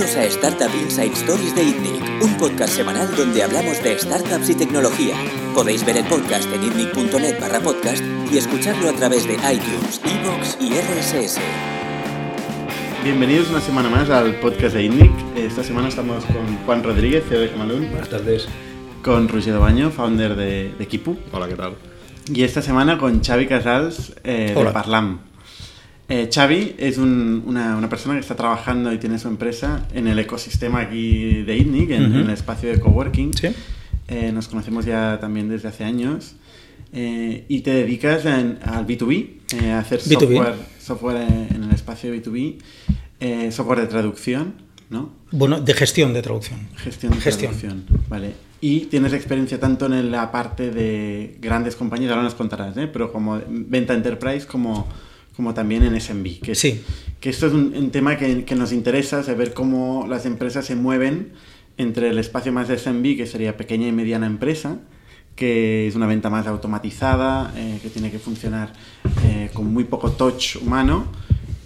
Bienvenidos a Startup Inside Stories de ITNIC, un podcast semanal donde hablamos de startups y tecnología. Podéis ver el podcast en itnic.net barra podcast y escucharlo a través de iTunes, Evox y RSS. Bienvenidos una semana más al podcast de ITNIC. Esta semana estamos con Juan Rodríguez, CEO de Gemalun. Buenas tardes. Con Roger Baño, founder de, de Kipu. Hola, ¿qué tal? Y esta semana con Xavi Casals eh, de. Parlam. Eh, Xavi es un- una, una persona que está trabajando y tiene su empresa en el ecosistema aquí de ITNIC, en, el espacio de coworking. Sí. Eh, nos conocemos ya también desde hace años. Eh, y te dedicas en- al B2B, eh, a hacer B2B. software, software en el espacio B2B, eh, software de traducción, ¿no? Bueno, de gestión de traducción. Gestión de Gestión. traducción, vale. Y tienes experiencia tanto en la parte de grandes compañías, ahora nos contarás, ¿eh? pero como venta enterprise, como, como también en SMB. Que, Sí. que esto es un, un tema que, que nos interesa, saber cómo las empresas se mueven entre el espacio más de SMB, que sería pequeña y mediana empresa, que es una venta más automatizada, eh, que tiene que funcionar eh, con muy poco touch humano,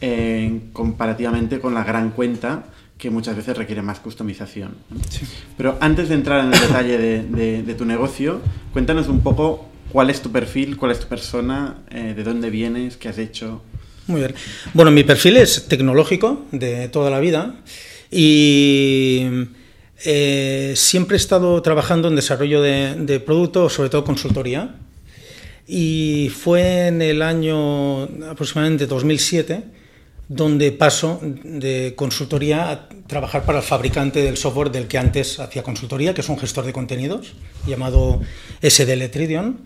eh, comparativamente con la gran cuenta, que muchas veces requiere más customización. ¿no? Pero antes de entrar en el detalle de, de- de tu negocio, cuéntanos un poco cuál es tu perfil, cuál es tu persona, eh, de dónde vienes, qué has hecho. Muy bien. Bueno, mi perfil es tecnológico de toda la vida y eh, siempre he estado trabajando en desarrollo de, de producto, sobre todo consultoría. Y fue en el año aproximadamente 2007 donde paso de consultoría a trabajar para el fabricante del software del que antes hacía consultoría, que es un gestor de contenidos llamado SDL Tridion.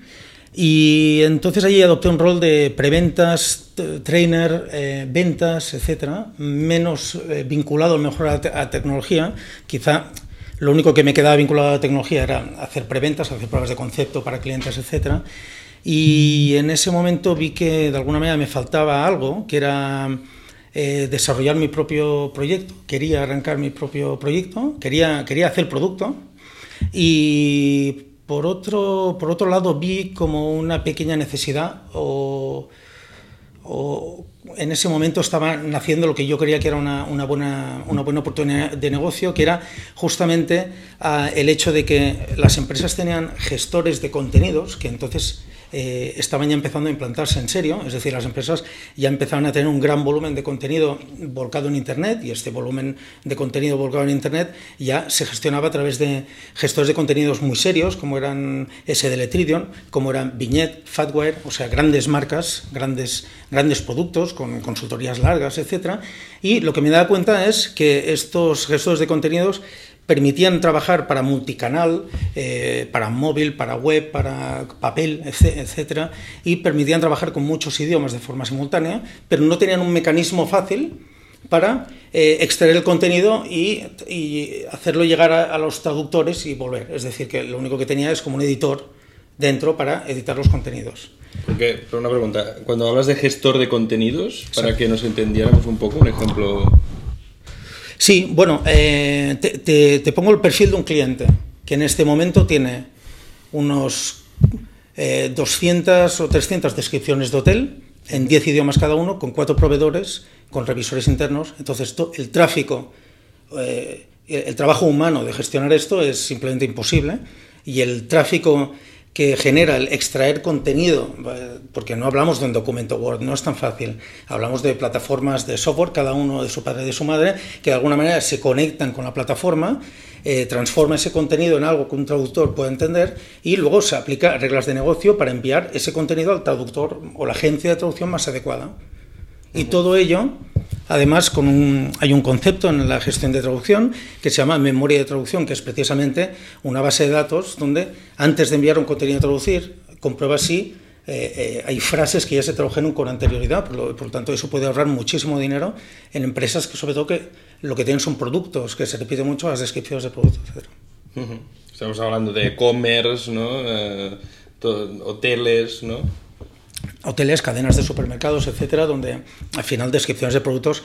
Y entonces allí adopté un rol de preventas, trainer, eh, ventas, etcétera, menos eh, vinculado mejor a, te- a tecnología. Quizá lo único que me quedaba vinculado a la tecnología era hacer preventas, hacer pruebas de concepto para clientes, etcétera. Y en ese momento vi que de alguna manera me faltaba algo, que era eh, desarrollar mi propio proyecto. Quería arrancar mi propio proyecto, quería, quería hacer producto. Y por otro, por otro lado vi como una pequeña necesidad o, en ese momento estaba naciendo lo que yo creía que era una, una buena, una buena oportunidad de negocio, que era justamente ah, el hecho de que las empresas tenían gestores de contenidos, que entonces eh, estaban ya empezando a implantarse en serio, es decir, las empresas ya empezaban a tener un gran volumen de contenido volcado en Internet y este volumen de contenido volcado en Internet ya se gestionaba a través de gestores de contenidos muy serios, como eran SDL Tridion, como eran Vignette, Fatware, o sea, grandes marcas, grandes, grandes productos con consultorías largas, etc. Y lo que me daba cuenta es que estos gestores de contenidos permitían trabajar para multicanal, eh, para móvil, para web, para papel, etc- etcétera, y permitían trabajar con muchos idiomas de forma simultánea, pero no tenían un mecanismo fácil para eh, extraer el contenido y, y hacerlo llegar a, a los traductores y volver. Es decir, que lo único que tenía es como un editor dentro para editar los contenidos. Porque, pero una pregunta, cuando hablas de gestor de contenidos, para que nos entendiéramos un poco, un ejemplo... Sí, bueno, eh, te, te- pongo el perfil de un cliente que en este momento tiene unos eh, 200 o 300 descripciones de hotel en 10 idiomas cada uno, con cuatro proveedores, con revisores internos. Entonces, to- el tráfico, eh, el trabajo humano de gestionar esto es simplemente imposible y el tráfico que genera el extraer contenido, eh, porque no hablamos de un documento Word, no es tan fácil. Hablamos de plataformas de software, cada uno de su padre y de su madre, que de alguna manera se conectan con la plataforma, eh, transforma ese contenido en algo que un traductor pueda entender y luego se aplica reglas de negocio para enviar ese contenido al traductor o la agencia de traducción más adecuada. Y todo ello, además, con un, hay un concepto en la gestión de traducción que se llama memoria de traducción, que es precisamente una base de datos donde antes de enviar un contenido a traducir, comprueba si eh, eh, hay frases que ya se tradujeron con anterioridad. Por lo, tanto, eso puede ahorrar muchísimo dinero en empresas que, sobre todo, que lo que tienen son productos, que se repite mucho las descripciones de productos, etc. Estamos hablando de e-commerce, ¿no? Eh, hoteles, ¿no? Hoteles, cadenas de supermercados, etcétera, donde al final descripciones de productos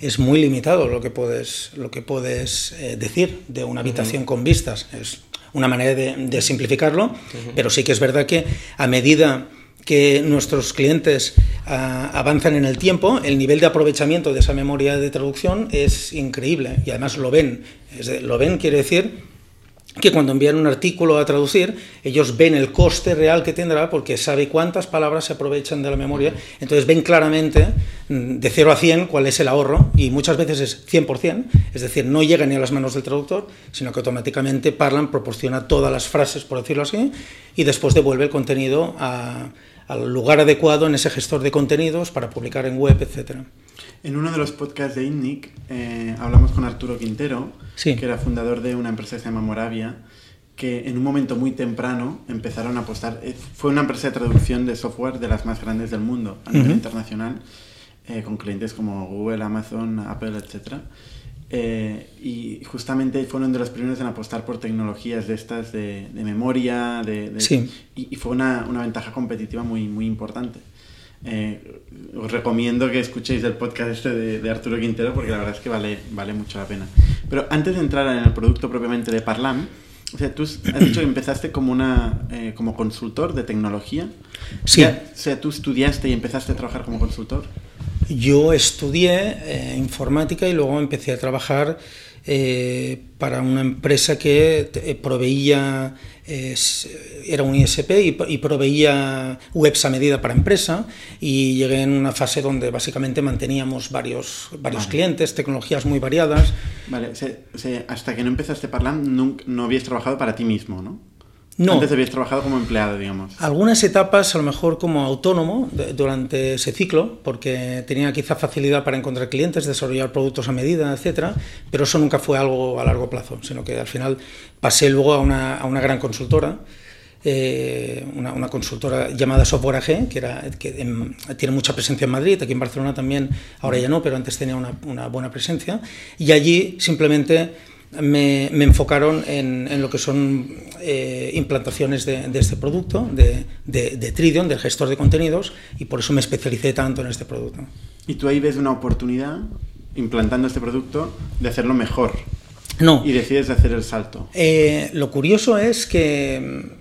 es muy limitado lo que puedes, lo que puedes eh, decir de una habitación con vistas. Es una manera de, de simplificarlo, pero sí que es verdad que a medida que nuestros clientes ah, avanzan en el tiempo, el nivel de aprovechamiento de esa memoria de traducción es increíble y además lo ven. lo ven quiere decir que cuando envían un artículo a traducir, ellos ven el coste real que tendrá porque sabe cuántas palabras se aprovechan de la memoria, entonces ven claramente mm, de 0 a 100 cuál es el ahorro y muchas veces es 100%, es decir, no llega ni a las manos del traductor, sino que automáticamente Parlan proporciona todas las frases, por decirlo así, y después devuelve el contenido al lugar adecuado en ese gestor de contenidos para publicar en web, etcétera. En uno de los podcasts de INNIC eh, hablamos con Arturo Quintero, que era fundador de una empresa que se llama Moravia, que en un momento muy temprano empezaron a apostar. Eh, fue una empresa de traducción de software de las más grandes del mundo a nivel internacional, eh, con clientes como Google, Amazon, Apple, etc. y justamente fueron de los primeros en apostar por tecnologías de estas de, memoria, de, y, fue una, una, ventaja competitiva muy, muy importante. Eh, os recomiendo que escuchéis el podcast este de, Arturo Quintero porque la verdad es que vale, vale mucho la pena. Pero antes de entrar en el producto propiamente de Parlam, o sea, tú has dicho que empezaste como, una, eh, como consultor de tecnología. Sí. O sea, tú estudiaste y empezaste a trabajar como consultor. Yo estudié eh, informática y luego empecé a trabajar para una empresa que proveía era un ISP y, proveía webs a medida para empresa y llegué en una fase donde básicamente manteníamos varios, varios clientes, tecnologías muy variadas. Vale, hasta que no empezaste Parlam no, no habías trabajado para ti mismo, ¿no? No. Antes habías trabajado como empleado, digamos. Algunas etapas, a lo mejor como autónomo durante ese ciclo, porque tenía quizá facilidad para encontrar clientes, desarrollar productos a medida, etcétera, pero eso nunca fue algo a largo plazo, sino que al final pasé luego a una, a una gran consultora. Eh, una, una, consultora llamada Software AG, que, era, que tiene mucha presencia en Madrid, aquí en Barcelona también, ahora ya no, pero antes tenía una, una buena presencia, y allí simplemente me, me enfocaron en, en, lo que son eh, implantaciones de, de, este producto, de, de, de, Tridion, del gestor de contenidos, y por eso me especialicé tanto en este producto. ¿Y tú ahí ves una oportunidad, implantando este producto, de hacerlo mejor? No. Y decides hacer el salto. Eh, lo curioso es que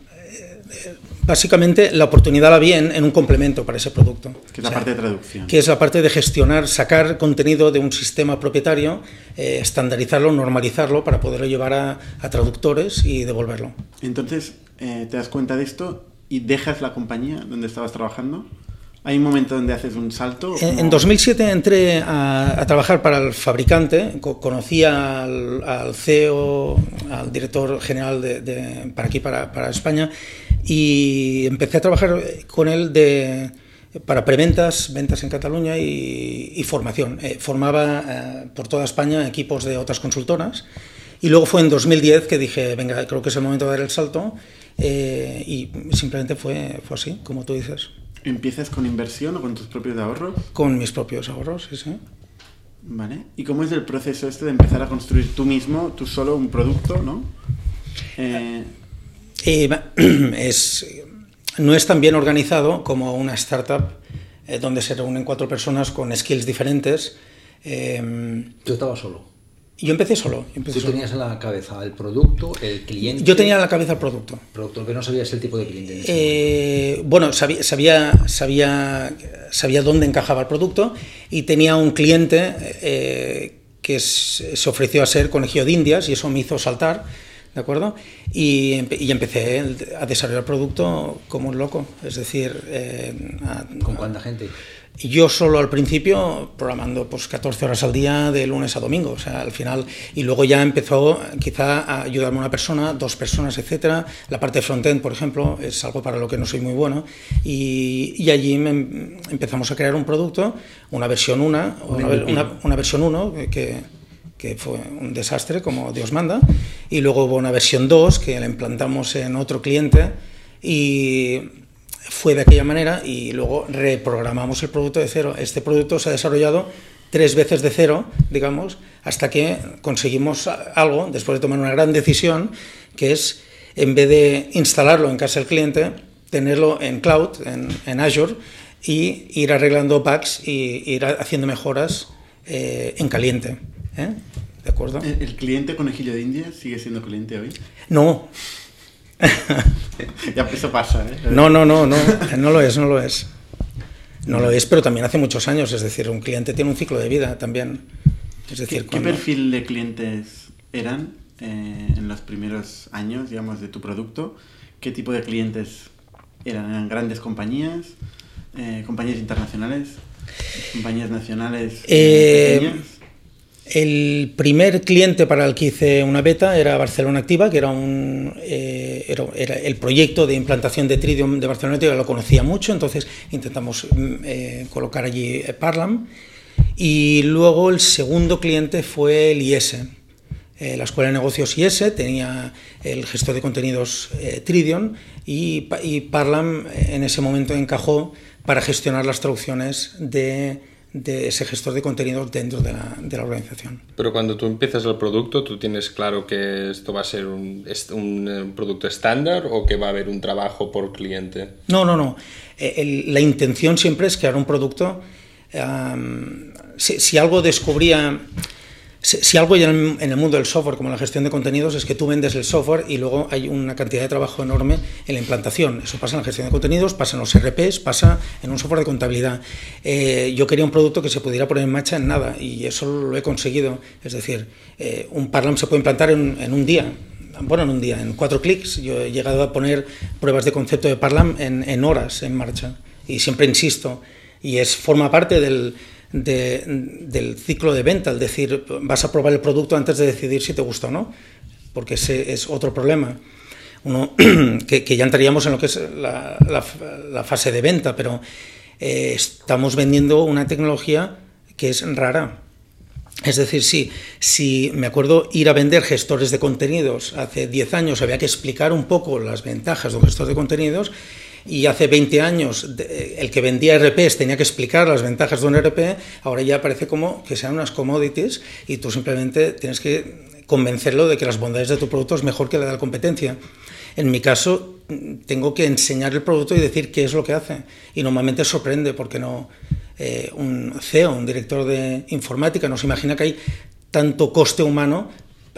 básicamente la oportunidad la vi en, un complemento para ese producto. Que es la parte de traducción. Que es la parte de gestionar, sacar contenido de un sistema propietario, eh, estandarizarlo, normalizarlo para poderlo llevar a, traductores y devolverlo. Entonces, eh, te das cuenta de esto y dejas la compañía donde estabas trabajando. ¿Hay un momento donde haces un salto? En, 2007 entré a, trabajar para el fabricante, conocí al, CEO, al director general de, para aquí, para, para España, y empecé a trabajar con él de, para preventas, ventas en Cataluña y, formación. Eh, formaba eh, por toda España equipos de otras consultoras y luego fue en 2010 que dije, venga, creo que es el momento de dar el salto eh, y simplemente fue, fue así, como tú dices. ¿Empiezas con inversión o con tus propios ahorros? Con mis propios ahorros, sí, sí. Vale. ¿Y cómo es el proceso este de empezar a construir tú mismo, tú solo, un producto, no? Eh, es, no es tan bien organizado como una startup eh, donde se reúnen cuatro personas con skills diferentes. Eh, Tú estabas solo. Yo empecé solo. Empecé Tú tenías en la cabeza el producto, el cliente. Yo tenía en la cabeza el producto. Producto, que no sabías el tipo de cliente. Eh, bueno, sabía, sabía, sabía, sabía, dónde encajaba el producto y tenía un cliente eh, que se ofreció a ser conejillo de indias y eso me hizo saltar ¿de acuerdo? Y, y, empecé a desarrollar el producto como un loco, es decir... Eh, ¿Con cuánta gente? Yo solo al principio programando pues 14 horas al día de lunes a domingo, o sea, al final, y luego ya empezó quizá a ayudarme una persona, dos personas, etcétera. La parte de frontend, por ejemplo, es algo para lo que no soy muy bueno, y, y allí empezamos a crear un producto, una versión una, una, una, una versión 1 que, que fue un desastre, como Dios manda, y luego hubo una versión 2 que la implantamos en otro cliente y fue de aquella manera y luego reprogramamos el producto de cero. Este producto se ha desarrollado tres veces de cero, digamos, hasta que conseguimos algo, después de tomar una gran decisión, que es, en vez de instalarlo en casa del cliente, tenerlo en cloud, en, Azure, y ir arreglando bugs y ir haciendo mejoras eh, en caliente. ¿Eh? ¿De acuerdo? ¿El, cliente conejillo de India sigue siendo cliente hoy? No. ya eso pasa, ¿eh? No, no, no, no, no lo es, no lo es. No lo es, pero también hace muchos años, es decir, un cliente tiene un ciclo de vida también. Es decir, ¿Qué, cuando- qué perfil de clientes eran eh, en los primeros años, digamos, de tu producto? ¿Qué tipo de clientes eran? ¿Eran grandes compañías? Eh, ¿Compañías internacionales? ¿Compañías nacionales Eh, pequeñas? El primer cliente para el que hice una beta era Barcelona Activa, que era, un, eh, era, el proyecto de implantación de Tridium de Barcelona Activa, lo conocía mucho, entonces intentamos mm, eh, colocar allí eh, Parlam. Y luego el segundo cliente fue el IS. Eh, la Escuela de Negocios IS tenía el gestor de contenidos Tridium y, y Parlam en ese momento encajó para gestionar las traducciones de, de ese gestor de contenidos dentro de la, de la organización. Pero cuando tú empiezas el producto, ¿tú tienes claro que esto va a ser un, un, producto estándar o que va a haber un trabajo por cliente? No, no, no. Eh, el- la intención siempre es crear un producto. si algo descubría, si, algo hay en el, mundo del software, como la gestión de contenidos, es que tú vendes el software y luego hay una cantidad de trabajo enorme en la implantación. Eso pasa en la gestión de contenidos, pasa en los RPs, pasa en un software de contabilidad. Eh, yo quería un producto que se pudiera poner en marcha en nada y eso lo he conseguido. Es decir, eh, un Parlam se puede implantar en, en un día bueno, en un día, en cuatro clics. Yo he llegado a poner pruebas de concepto de Parlam en, en horas en marcha. Y siempre insisto, y es forma parte del, de- del ciclo de venta, es decir, vas a probar el producto antes de decidir si te gusta o no, porque ese es otro problema. Que, ya entraríamos en lo que es la fase de venta, pero eh, estamos vendiendo una tecnología que es rara. Es decir, sí, si me acuerdo ir a vender gestores de contenidos hace 10 años, había que explicar un poco las ventajas de un gestor de contenidos y hace 20 años de- el que vendía RPs tenía que explicar las ventajas de un RP, ahora ya parece como que sean unas commodities y tú simplemente tienes que convencerlo de que las bondades de tu producto es mejor que la de la competencia. En mi caso, mm, tengo que enseñar el producto y decir qué es lo que hace. Y normalmente sorprende porque no eh, un CEO, un director de informática, no se imagina que hay tanto coste humano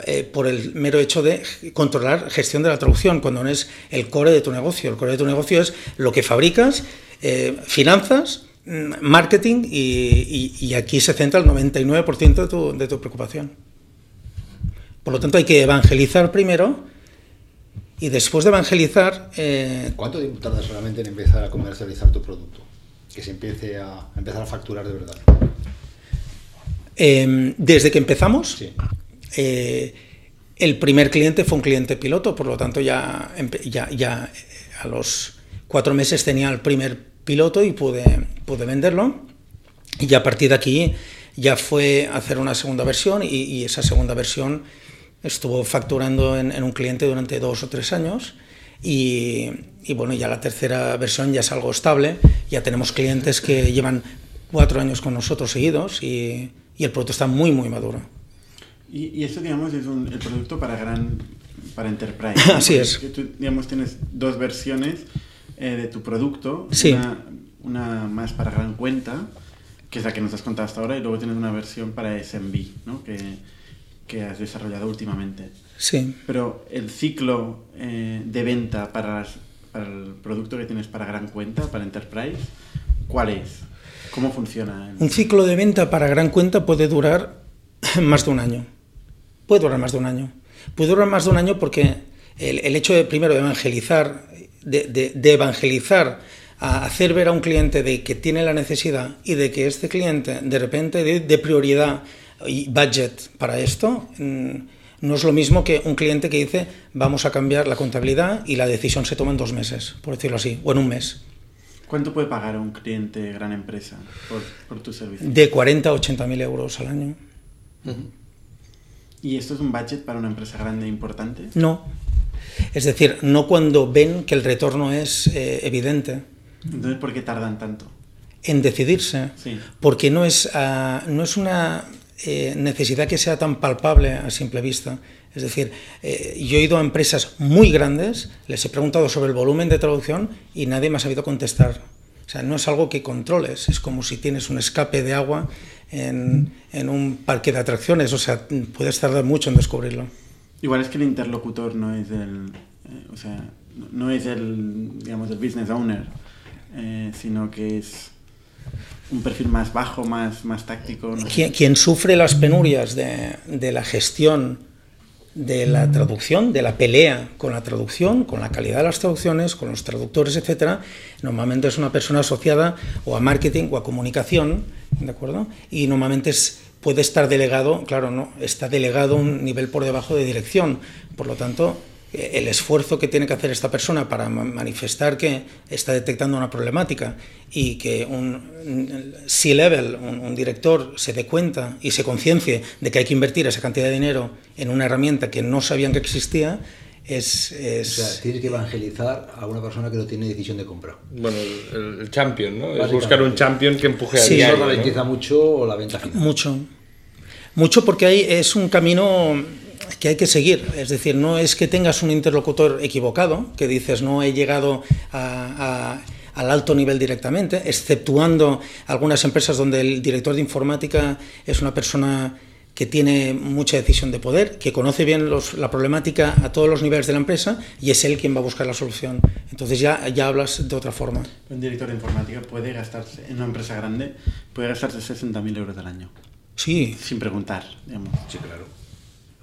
eh, por el mero hecho de controlar gestión de la traducción, cuando no es el core de tu negocio. El core de tu negocio es lo que fabricas, eh, finanzas, mm, marketing y, y- y aquí se centra el 99% de tu, de tu preocupación. Por lo tanto, hay que evangelizar primero y después de evangelizar, eh, ¿Cuánto tiempo tardas realmente en empezar a comercializar tu producto? Que se empiece a, a empezar a facturar de verdad. eh, desde que empezamos, Sí. Eh, el primer cliente fue un cliente piloto, por lo tanto ya, eh, a los cuatro meses tenía el primer piloto y pude, pude venderlo. Y ya a partir de aquí ya fue hacer una segunda versión y, esa segunda versión estuvo facturando en, un cliente durante dos o tres años. Y, y bueno, ya la tercera versión ya es algo estable. Ya tenemos clientes que llevan cuatro años con nosotros seguidos y, y el producto está muy, muy maduro. Y, y eso, digamos, es un, el producto para gran para enterprise. ¿no? Así es. tú, digamos, tienes dos versiones eh, de tu producto. Sí. Una, una más para gran cuenta, que es la que nos has contado hasta ahora, y luego tienes una versión para SMB, ¿no? Que, que has desarrollado últimamente. Sí. Pero el ciclo eh, de venta para, las- para el producto que tienes para gran cuenta, para enterprise, ¿cuál es? ¿Cómo funciona? Un ciclo de venta para gran cuenta puede durar más de un año. Puede durar más de un año. Puede durar más de un año porque el, el hecho de, primero, de evangelizar, de, de- de evangelizar a hacer ver a un cliente de que tiene la necesidad y de que este cliente de repente de, de prioridad y budget para esto, mm, no es lo mismo que un cliente que dice vamos a cambiar la contabilidad y la decisión se toma en dos meses, por decirlo así, o en un mes. ¿Cuánto puede pagar un cliente gran empresa por, por tu servicio? De 40 a 80 mil euros al año. ¿Y esto es un budget para una empresa grande e importante? No. Es decir, no cuando ven que el retorno es eh, evidente Entonces, ¿por qué tardan tanto? en decidirse, Sí. porque no es, ah, no es una eh, necesidad que sea tan palpable a simple vista. Es decir, eh, yo he ido a empresas muy grandes, les he preguntado sobre el volumen de traducción y nadie me ha sabido contestar. O sea, no es algo que controles, es como si tienes un escape de agua en, en un parque de atracciones, o sea, puedes tardar mucho en descubrirlo. Igual es que el interlocutor no es el, Eh, o sea, no es el, digamos, el business owner, eh, sino que es un perfil más bajo, más, más táctico. No quien, quien, sufre las penurias de, de, la gestión de la traducción, de la pelea con la traducción, con la calidad de las traducciones, con los traductores, etcétera, normalmente es una persona asociada o a marketing o a comunicación, ¿de acuerdo? Y normalmente es, puede estar delegado, claro, no, está delegado un nivel por debajo de dirección, por lo tanto, el esfuerzo que tiene que hacer esta persona para manifestar que está detectando una problemática y que un C-level, un, un, director, se dé cuenta y se conciencie de que hay que invertir esa cantidad de dinero en una herramienta que no sabían que existía, es, es... O sea, tienes que evangelizar a una persona que no tiene decisión de compra. Bueno, el, el champion, ¿no? Es buscar un champion que empuje a sí, diario. Eso ralentiza ¿no? mucho la venta final. Mucho. Mucho porque hay, es un camino que hay que seguir. Es decir, no es que tengas un interlocutor equivocado, que dices no he llegado a, a, al alto nivel directamente, exceptuando algunas empresas donde el director de informática es una persona que tiene mucha decisión de poder, que conoce bien los, la problemática a todos los niveles de la empresa y es él quien va a buscar la solución. Entonces ya, ya hablas de otra forma. Un director de informática puede gastarse, en una empresa grande, puede gastarse 60.000 euros al año. Sí. Sin preguntar, digamos. Sí, claro.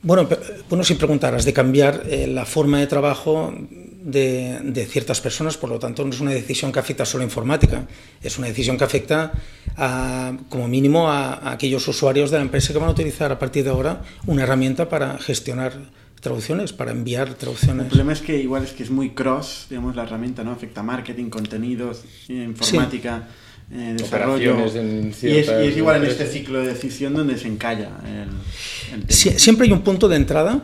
Bueno, bueno, si preguntaras de cambiar eh, la forma de trabajo de, de, ciertas personas, por lo tanto no es una decisión que afecta solo a informática, es una decisión que afecta a, como mínimo a, a, aquellos usuarios de la empresa que van a utilizar a partir de ahora una herramienta para gestionar traducciones, para enviar traducciones. El problema es que igual es que es muy cross, digamos, la herramienta, ¿no? Afecta a marketing, contenidos, informática. Sí. Eh, desarrollo en y, es, y, es, igual en este ciclo de decisión donde se encalla el, el tema. Sí, siempre hay un punto de entrada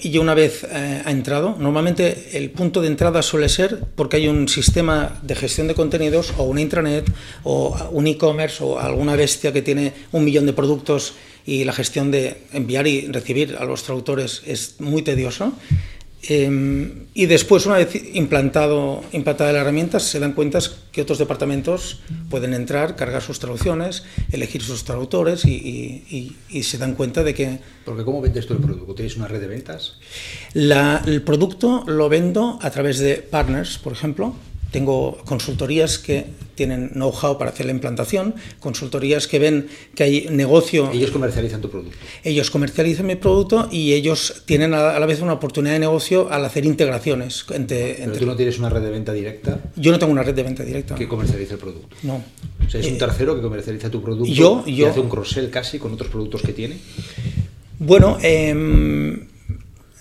y una vez eh, ha entrado, normalmente el punto de entrada suele ser porque hay un sistema de gestión de contenidos o una intranet o un e-commerce o alguna bestia que tiene un millón de productos y la gestión de enviar y recibir a los traductores es muy tedioso. Eh, y después, una vez implantado, implantada la herramienta, se dan cuenta que otros departamentos pueden entrar, cargar sus traducciones, elegir sus traductores y, y, y, y se dan cuenta de que... Porque ¿cómo vendes tú el producto? ¿Tienes una red de ventas? La, el producto lo vendo a través de partners, por ejemplo, tengo consultorías que tienen know-how para hacer la implantación, consultorías que ven que hay negocio. Ellos comercializan tu producto. Ellos comercializan mi producto y ellos tienen a la vez una oportunidad de negocio al hacer integraciones. Entre, Pero entre... tú no tienes una red de venta directa. Yo no tengo una red de venta directa. Que comercializa el producto. No. O sea, es un tercero que comercializa tu producto yo, y yo, hace un cross-sell casi con otros productos que tiene. Bueno, eh,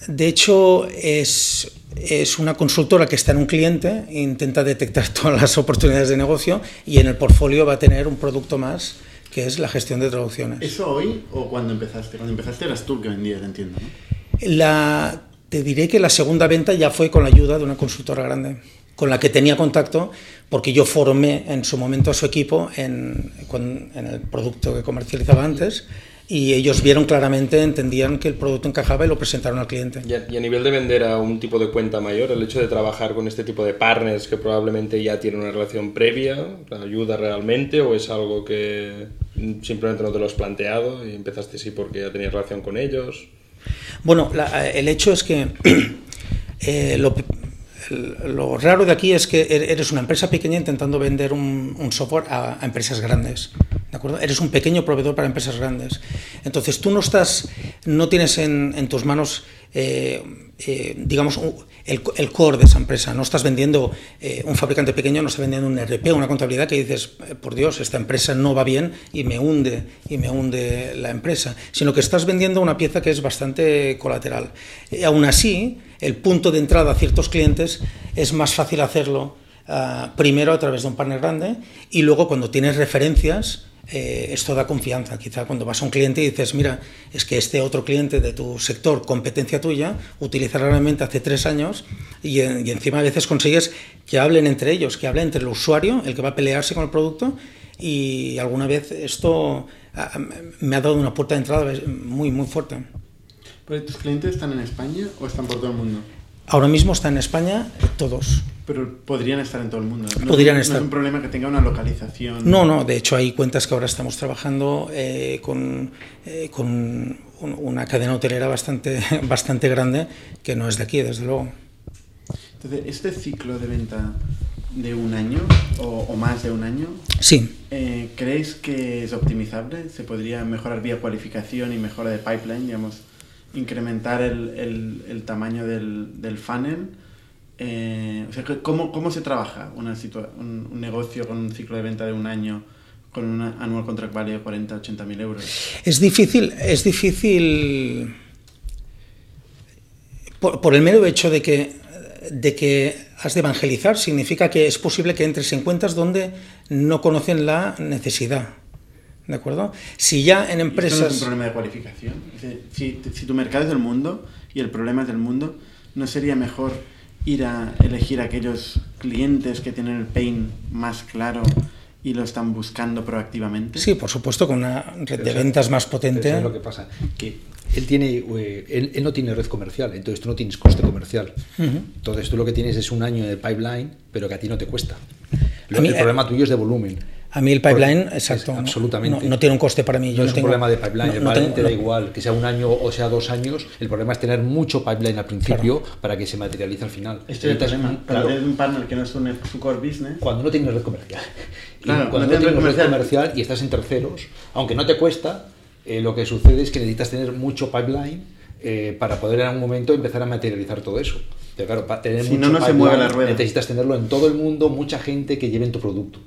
de hecho es es una consultora que está en un cliente, intenta detectar todas las oportunidades de negocio y en el portfolio va a tener un producto más que es la gestión de traducciones. ¿Eso hoy o cuando empezaste? Cuando empezaste eras tú que vendías, entiendo. ¿no? La, te diré que la segunda venta ya fue con la ayuda de una consultora grande con la que tenía contacto porque yo formé en su momento a su equipo en, en el producto que comercializaba antes y ellos vieron claramente, entendían que el producto encajaba y lo presentaron al cliente. Y a, y a, nivel de vender a un tipo de cuenta mayor, el hecho de trabajar con este tipo de partners que probablemente ya tienen una relación previa, ayuda realmente o es algo que simplemente no te lo has planteado y empezaste así porque ya tenías relación con ellos? Bueno, la, el hecho es que eh, lo, lo raro de aquí es que er, eres una empresa pequeña intentando vender un, un software a, a, empresas grandes. Eres un pequeño proveedor para empresas grandes. Entonces tú no estás, no tienes en, tus manos, eh, eh, digamos, el, core de esa empresa. No estás vendiendo, eh, un fabricante pequeño no está vendiendo un RP, una contabilidad que dices, por Dios, esta empresa no va bien y me hunde, y me hunde la empresa. Sino que estás vendiendo una pieza que es bastante colateral. Y aún así, el punto de entrada a ciertos clientes es más fácil hacerlo uh, primero a través de un partner grande y luego cuando tienes referencias eh, esto da confianza. Quizá cuando vas a un cliente y dices, mira, es que este otro cliente de tu sector, competencia tuya, utiliza realmente hace tres años y, encima a veces consigues que hablen entre ellos, que hablen entre el usuario, el que va a pelearse con el producto y alguna vez esto me ha dado una puerta de entrada muy, muy fuerte. ¿Pero tus clientes están en España o están por todo el mundo? Ahora mismo están en España todos. Pero podrían estar en todo el mundo. No podrían es, estar. No es un problema que tenga una localización. No, no. De hecho, hay cuentas que ahora estamos trabajando eh, con, eh, con un, una cadena hotelera bastante, bastante grande que no es de aquí, desde luego. Entonces, este ciclo de venta de un año o, o más de un año, Sí. eh, ¿crees que es optimizable? ¿Se podría mejorar vía cualificación y mejora de pipeline, digamos, incrementar el, el- tamaño del, del funnel? Eh, o sea, ¿cómo, ¿cómo se trabaja una un, negocio con un ciclo de venta de un año con un annual contract value de 40, 80 mil euros? Es difícil, es difícil por, por el mero hecho de que, de que has de evangelizar, significa que es posible que entres en cuentas donde no conocen la necesidad. ¿De acuerdo? Si ya en ¿Esto no es empresas... un problema de cualificación? Si, si tu mercado es del mundo y el problema es del mundo, ¿no sería mejor ir a elegir aquellos clientes que tienen el pain más claro y lo están buscando proactivamente? Sí, por supuesto, con una red de Eso- ventas más Eso potente. es lo que pasa. Que él, tiene, eh, él, él no tiene red comercial, entonces tú no tienes coste comercial. Ujú. Entonces tú lo que tienes es un año de pipeline, pero que a ti no te cuesta. Lo- mí, el eh, problema tuyo es de volumen. A mí el pipeline, Porque exacto, es no- absolutamente. No, no tiene un coste para mí. No yo es un tengo- problema de pipeline, no- el no pipeline tengo- te da no- igual, que sea un año o sea dos años, el problema es tener mucho pipeline al principio para que se materialice al final. Este es el problema. un- Para un partner que no es un, su core business, cuando no tienes red comercial. Claro, cuando no no, tienes tienes red comercial. comercial y estás en terceros, aunque no te cuesta, eh, lo que sucede es que necesitas tener mucho pipeline eh, para poder en algún momento empezar a materializar todo eso. Pero claro, para tener Si mucho no, no se pipeline, mueve la rueda. necesitas tenerlo en todo el mundo, mucha gente que lleve tu producto.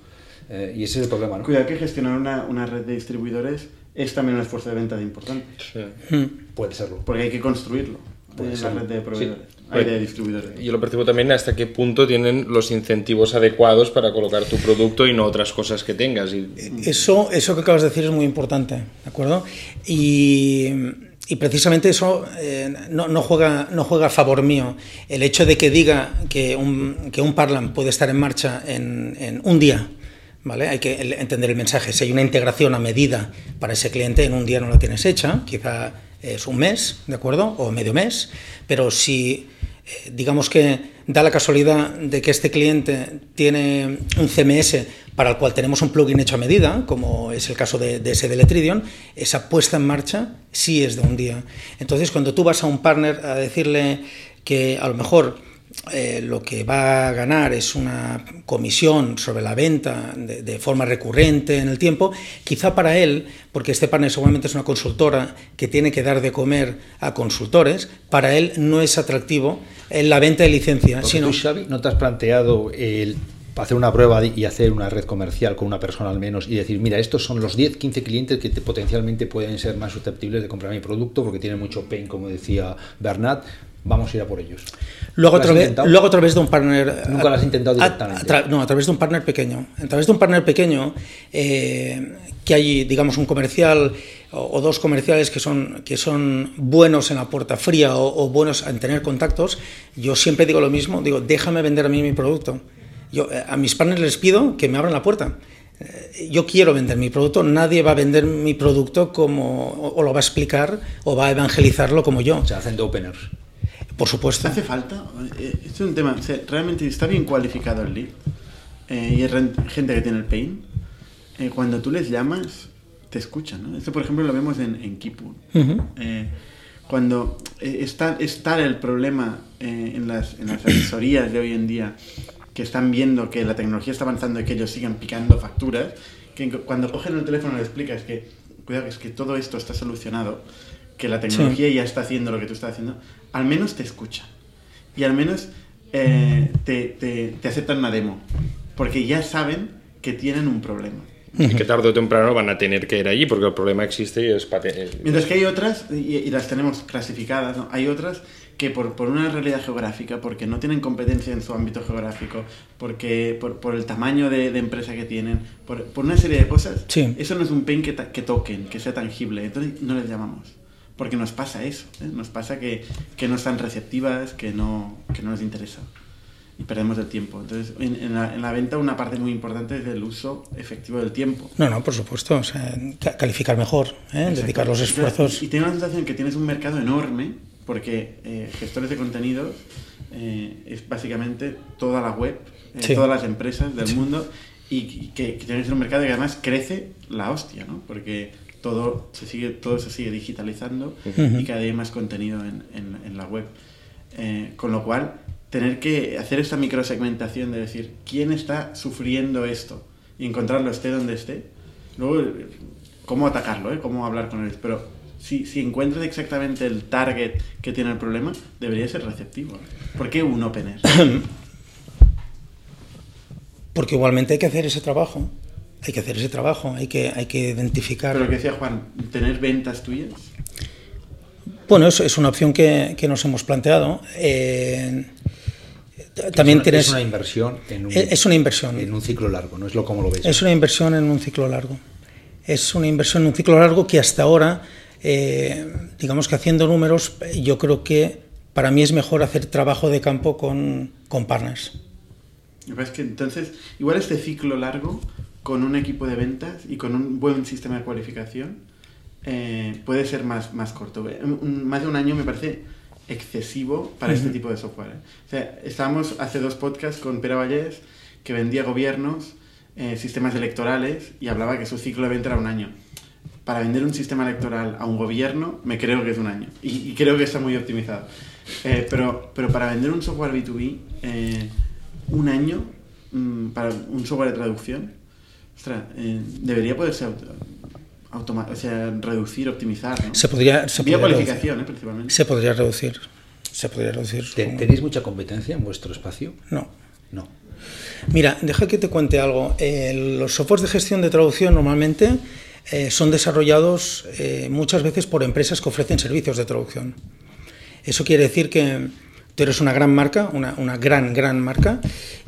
Eh, y ese es el problema, ¿no? cuidado que gestionar una, una red de distribuidores es también un esfuerzo de venta de importante, Sí. Mm. Puede serlo. porque hay que construirlo Puede ser. la red de proveedores, Sí. hay de distribuidores. Yo lo percibo también hasta qué punto tienen los incentivos adecuados para colocar tu producto y no otras cosas que tengas. Y, Eso, eso que acabas de decir es muy importante, ¿de acuerdo? Y, y precisamente eso eh, no, no juega, no juega a favor mío. El hecho de que diga que un, que un Parlam puede estar en marcha en, en un día, ¿vale? Hay que entender el mensaje. Si hay una integración a medida para ese cliente, en un día no la tienes hecha, quizá es un mes, ¿de acuerdo? O medio mes, pero si eh, digamos que da la casualidad de que este cliente tiene un CMS para el cual tenemos un plugin hecho a medida, como es el caso de, de ese de Letridion, esa puesta en marcha sí es de un día. Entonces, cuando tú vas a un partner a decirle que a lo mejor eh, lo que va a ganar es una comisión sobre la venta de, de, forma recurrente en el tiempo, quizá para él, porque este partner seguramente es una consultora que tiene que dar de comer a consultores, para él no es atractivo en la venta de licencia. Porque Sino, tú, Xavi, ¿no te has planteado el hacer una prueba y hacer una red comercial con una persona al menos y decir, mira, estos son los 10, 15 clientes que te, potencialmente pueden ser más susceptibles de comprar mi producto porque tienen mucho pain, como decía Bernat, vamos a ir a por ellos. Luego a, ¿Lo has través, luego a través de un partner... Nunca lo has intentado directamente. a no, a través de un partner pequeño. A través de un partner pequeño, eh, que hay, digamos, un comercial o, o dos comerciales que son, que son buenos en la puerta fría o, o buenos en tener contactos, yo siempre digo lo mismo, digo, déjame vender a mí mi producto. Yo eh, a mis partners les pido que me abran la puerta. Eh, Yo quiero vender mi producto, nadie va a vender mi producto como, o, o lo va a explicar o va a evangelizarlo como yo, Se hacen de openers. Por supuesto. ¿Hace falta? Esto es un tema. o sea, realmente está bien cualificado el lead. eh, y hay gente que tiene el pain. eh, cuando tú les llamas, te escuchan. ¿no? Esto, por ejemplo, lo vemos en, en Kipu. Ujú. Eh, cuando eh, está, está el problema eh, en, las, en las asesorías de hoy en día, que están viendo que la tecnología está avanzando y que ellos sigan picando facturas, que cuando cogen el teléfono le explicas que, cuidado, que es que todo esto está solucionado, que la tecnología ya está haciendo lo que tú estás haciendo, al menos te escuchan. Y al menos eh, te, te- te aceptan una demo, porque ya saben que tienen un problema. y que tarde o temprano van a tener que ir allí porque el problema existe y es patente. Mientras que hay otras, y, y las tenemos clasificadas, ¿no? hay otras que por, por una realidad geográfica, porque no tienen competencia en su ámbito geográfico, porque por, por el tamaño de, de empresa que tienen, por, por una serie de cosas, Sí. eso no es un pain que, ta- que toquen, que sea tangible. Entonces no les llamamos. Porque nos pasa eso, ¿eh? nos pasa que, que no están receptivas, que no, que no les interesa. Y perdemos el tiempo. Entonces, en, en la, en la venta una parte muy importante es el uso efectivo del tiempo. No, no, por supuesto. o sea, ca- calificar mejor, ¿eh? Dedicar los esfuerzos. Y tengo la sensación que tienes un mercado enorme, porque eh, gestores de contenidos eh, es básicamente toda la web, eh, Sí. todas las empresas del mundo, y que, que tienes un mercado que además crece la hostia, ¿no? Porque todo se sigue, todo se sigue digitalizando y cada día hay más contenido en, en- en la web. Eh, con lo cual, tener que hacer esta microsegmentación de decir quién está sufriendo esto y encontrarlo esté donde esté. Luego, cómo atacarlo, ¿eh? cómo hablar con él. Pero si, si encuentras exactamente el target que tiene el problema, debería ser receptivo. ¿Por qué un opener? Porque igualmente hay que hacer ese trabajo. Hay que hacer ese trabajo, hay que, hay que identificar. Pero lo que decía Juan, tener ventas tuyas. Bueno, eso es una opción que, que nos hemos planteado. Eh, también es una, tienes. Es una inversión en un, es una inversión. En un ciclo largo, ¿no? Es lo como lo ves. Es una inversión en un ciclo largo. Es una inversión en un ciclo largo que hasta ahora, eh, digamos que haciendo números, yo creo que para mí es mejor hacer trabajo de campo con, con partners. Es que entonces, igual este ciclo largo, con un equipo de ventas y con un buen sistema de cualificación, eh, puede ser más, más corto. Un, más de un año me parece excesivo para uh -huh. este tipo de software. ¿eh? O sea, estábamos hace dos podcasts con Pera Vallés, que vendía gobiernos, eh, sistemas electorales, y hablaba que su ciclo de venta era un año. Para vender un sistema electoral a un gobierno, me creo que es un año. Y, y creo que está muy optimizado. Eh, pero, pero para vender un software B2B, eh, un año mmm, para un software de traducción, ostras, eh, debería poderse auto, o sea, reducir, optimizar. ¿no? Se podría, se Vía podría reducir. ¿eh? principalmente. Se podría reducir. Se podría reducir. ¿Ten, ¿Tenéis mucha competencia en vuestro espacio? No. No. Mira, deja que te cuente algo. Eh, los softwares de gestión de traducción normalmente eh, son desarrollados eh, muchas veces por empresas que ofrecen servicios de traducción. Eso quiere decir que tú eres una gran marca, una, una, gran, gran marca,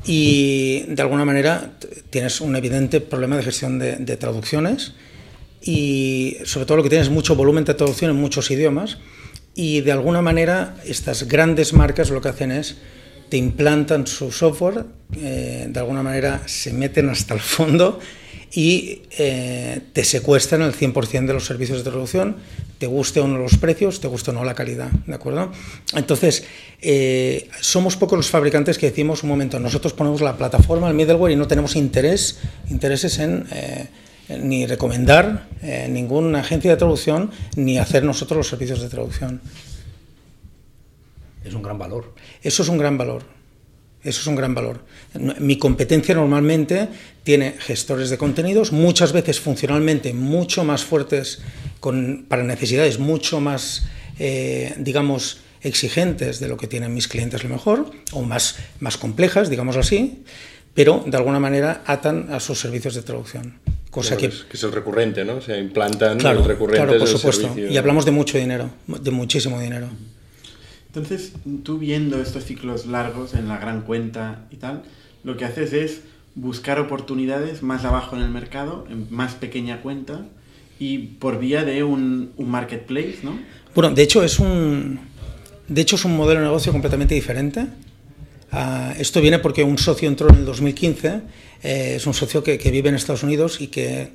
y de alguna manera tienes un evidente problema de gestión de, de, traducciones y sobre todo lo que tienes mucho volumen de traducción en muchos idiomas y de alguna manera estas grandes marcas lo que hacen es te implantan su software, eh, de alguna manera se meten hasta el fondo y eh, te secuestran el 100% de los servicios de traducción, te guste o no los precios, te guste o no la calidad, ¿de acuerdo? Entonces, eh, somos pocos los fabricantes que decimos, un momento, nosotros ponemos la plataforma, el middleware y no tenemos interés, intereses en eh, ni recomendar eh, ninguna agencia de traducción ni hacer nosotros los servicios de traducción. Es un gran valor. Eso es un gran valor. Eso es un gran valor. Mi competencia normalmente tiene gestores de contenidos, muchas veces funcionalmente mucho más fuertes con, para necesidades mucho más, eh, digamos, exigentes de lo que tienen mis clientes a lo mejor, o más, más complejas, digamos así, pero de alguna manera atan a sus servicios de traducción. Cosa claro, que, que, es el recurrente, ¿no? Se implantan claro, los recurrentes claro, por supuesto. servicio. Y hablamos de mucho dinero, de muchísimo dinero. Entonces, tú viendo estos ciclos largos en la gran cuenta y tal, lo que haces es buscar oportunidades más abajo en el mercado, en más pequeña cuenta, y por vía de un, marketplace, ¿no? Bueno, de hecho es un, de hecho es un modelo de negocio completamente diferente. Uh, esto viene porque un socio entró en el 2015, eh, es un socio que, que, vive en Estados Unidos y que